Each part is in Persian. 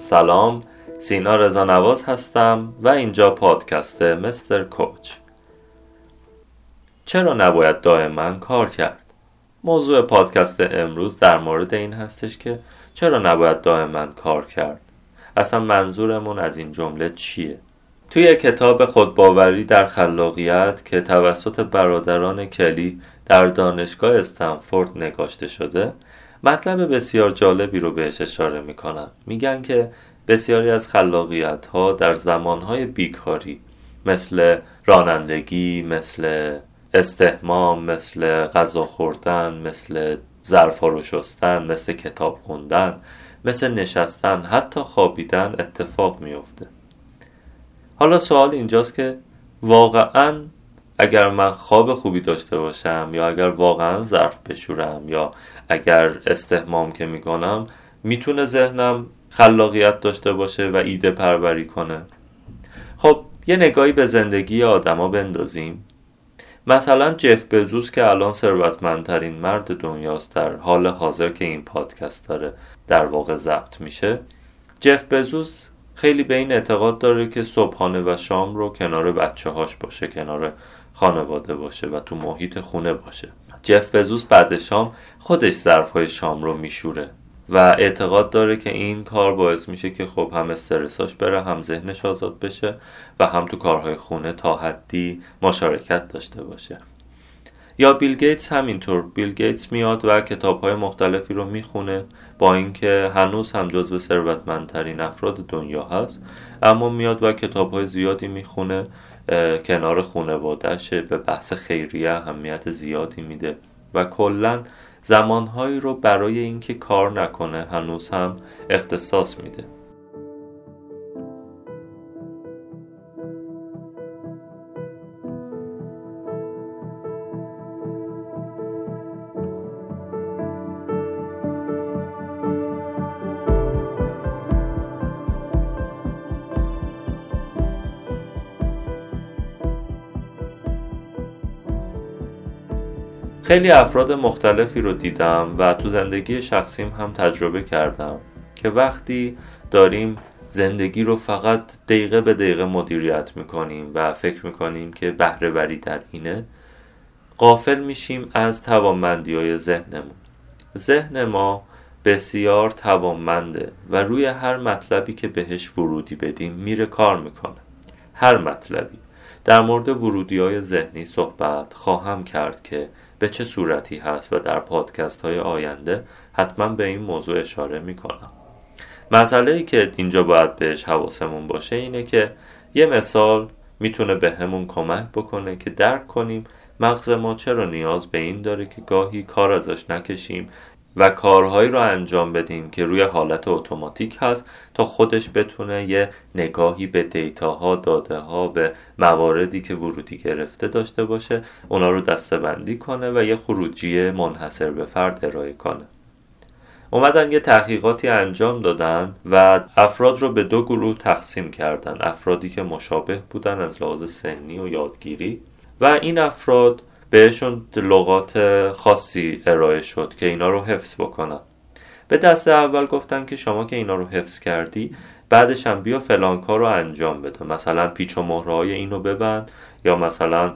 سلام سینا رضا نواز هستم و اینجا پادکست مستر کوچ. چرا نباید دائما کار کرد؟ موضوع پادکست امروز در مورد این هستش که چرا نباید دائما کار کرد؟ اصلا منظورمون از این جمله چیه؟ توی کتاب خودباوری در خلاقیت که توسط برادران کلی در دانشگاه استنفورد نگاشته شده مطلب بسیار جالبی رو بهش اشاره می‌کنن میگن که بسیاری از خلاقیت ها در زمان های بیکاری مثل رانندگی مثل استهمام مثل غذا خوردن مثل ظرفا رو شستن مثل کتاب خوندن مثل نشستن حتی خوابیدن اتفاق میفته حالا سوال اینجاست که واقعا اگر من خواب خوبی داشته باشم یا اگر واقعا ظرف بشورم یا اگر استهمام که می‌کنم می‌تونه ذهنم خلاقیت داشته باشه و ایده پروری کنه. خب یه نگاهی به زندگی آدما بندازیم. مثلا جف بزوس که الان ثروتمندترین مرد دنیاست در حال حاضر که این پادکست داره در واقع ضبط میشه جف بزوس خیلی به این اعتقاد داره که صبحانه و شام رو کنار بچه هاش باشه کنار خانواده باشه و تو محیط خونه باشه. جف بزوس بعد شام خودش ظرف های شام رو میشوره و اعتقاد داره که این کار باعث میشه که خب هم استرساش بره هم ذهنش آزاد بشه و هم تو کارهای خونه تا حدی مشارکت داشته باشه. یا بیل گیتس همینطور. بیل گیتس میاد و کتاب های مختلفی رو می‌خونه با اینکه هنوز هم جزو ثروتمندترین افراد دنیا هست. اما میاد و کتاب های زیادی می‌خونه کنار خونوادهشه به بحث خیریه اهمیت زیادی میده و کلا زمانهایی رو برای اینکه کار نکنه هنوز هم اختصاص میده. خیلی افراد مختلفی رو دیدم و تو زندگی شخصیم هم تجربه کردم که وقتی داریم زندگی رو فقط دقیقه به دقیقه مدیریت می‌کنیم و فکر می‌کنیم که بهره وری در اینه قافل میشیم از توانمندی های ذهنمون. ذهن ما بسیار توانمنده و روی هر مطلبی که بهش ورودی بدیم میره کار می‌کنه. هر مطلبی. در مورد ورودی های ذهنی صحبت خواهم کرد که به چه صورتی هست و در پادکست های آینده حتما به این موضوع اشاره می‌کنم. مسئله ای که اینجا باید بهش حواسمون باشه اینه که یه مثال می‌تونه به همون کمک بکنه که درک کنیم مغز ما چرا نیاز به این داره که گاهی کار ازش نکشیم و کارهایی رو انجام بدیم که روی حالت اتوماتیک هست تا خودش بتونه یه نگاهی به دیتاها داده ها به مواردی که ورودی گرفته داشته باشه اونا رو دسته بندی کنه و یه خروجی منحصر به فرد ارائه کنه. اومدن یه تحقیقاتی انجام دادن و افراد رو به دو گروه تقسیم کردن افرادی که مشابه بودن از لحاظ سنی و یادگیری و این افراد بهشون لغات خاصی ارائه شد که اینا رو حفظ بکنن. به دست اول گفتن که شما که اینا رو حفظ کردی بعدش هم بیا فلان کار رو انجام بده. مثلا پیچ و مهره های اینو ببند یا مثلا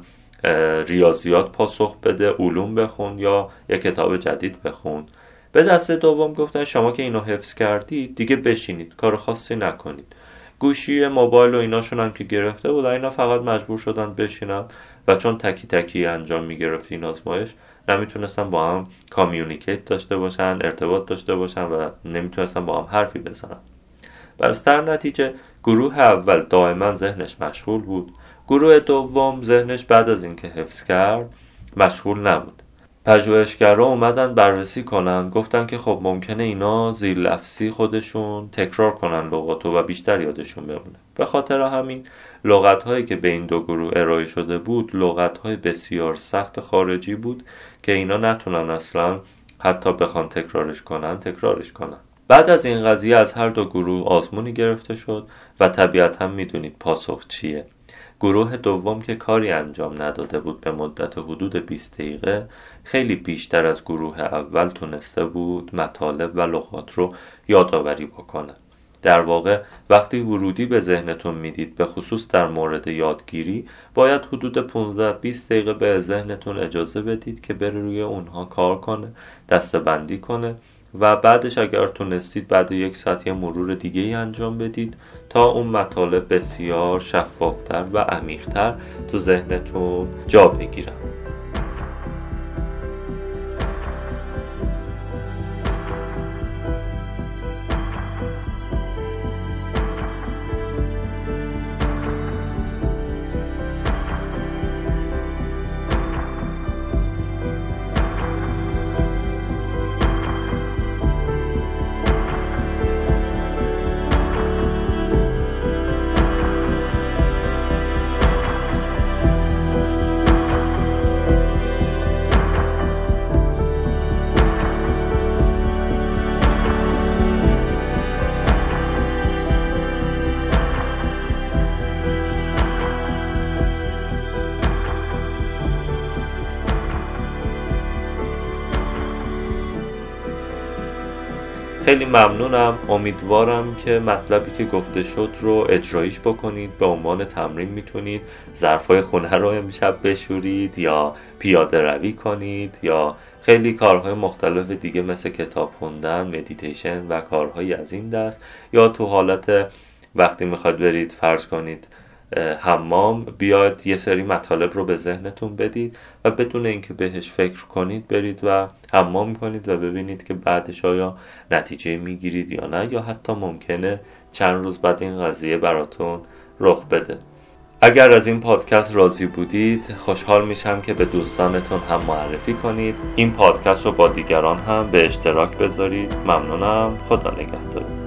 ریاضیات پاسخ بده علوم بخون یا یه کتاب جدید بخون. به دست دوم گفتن شما که اینو حفظ کردی دیگه بشینید کار خاصی نکنید. گوشی موبایل و ایناشون هم که گرفته بود اینا فقط مجبور شدن بشینن. و چون تکی تکی انجام می‌گرفت این آزمایش نمی‌تونستن با هم کامیونیکیت داشته باشن ارتباط داشته باشن و نمی‌تونستن با هم حرفی بزنن. پس در نتیجه گروه اول دائما ذهنش مشغول بود. گروه دوم ذهنش بعد از اینکه حفظ کرد مشغول نبود. پژوهشگرا اومدن بررسی کنن. گفتن که خب ممکنه اینا زیر لفظی خودشون تکرار کنن لغاتو و بیشتر یادشون بمونه. به خاطر همین لغت هایی که به این دو گروه ارائه شده بود لغت های بسیار سخت خارجی بود که اینا نتونن اصلا حتی بخوان تکرارش کنن تکرارش کنن. بعد از این قضیه از هر دو گروه آزمونی گرفته شد و طبیعتا می‌دونید پاسخ چیه. گروه دوم که کاری انجام نداده بود به مدت حدود 20 دقیقه خیلی بیشتر از گروه اول تونسته بود مطالب و لغات رو یادآوری بکنه. در واقع وقتی ورودی به ذهنتون می‌دید به خصوص در مورد یادگیری باید حدود 15 20 دقیقه به ذهنتون اجازه بدید که بره روی اونها کار کنه دستبندی کنه و بعدش اگر تونستید بعد یک ساعت یه مرور دیگه ای انجام بدید تا اون مطالب بسیار شفافتر و عمیقتر تو ذهنتون جا بگیرن. خیلی ممنونم. امیدوارم که مطلبی که گفته شد رو اجرایش بکنید. به عنوان تمرین می‌تونید ظرفای خونه رو امشب بشورید یا پیاده روی کنید یا خیلی کارهای مختلف دیگه مثل کتاب خوندن مدیتیشن و کارهایی از این دست. یا تو حالت وقتی می‌خواد برید فرض کنید حمام بیاد یه سری مطالب رو به ذهنتون بدید و بدون اینکه بهش فکر کنید برید و حمام کنید و ببینید که بعدش آیا نتیجه می‌گیرید یا نه یا حتی ممکنه چند روز بعد این قضیه براتون رخ بده. اگر از این پادکست راضی بودید خوشحال میشم که به دوستانتون هم معرفی کنید. این پادکست رو با دیگران هم به اشتراک بذارید. ممنونم. خدا نگهدار.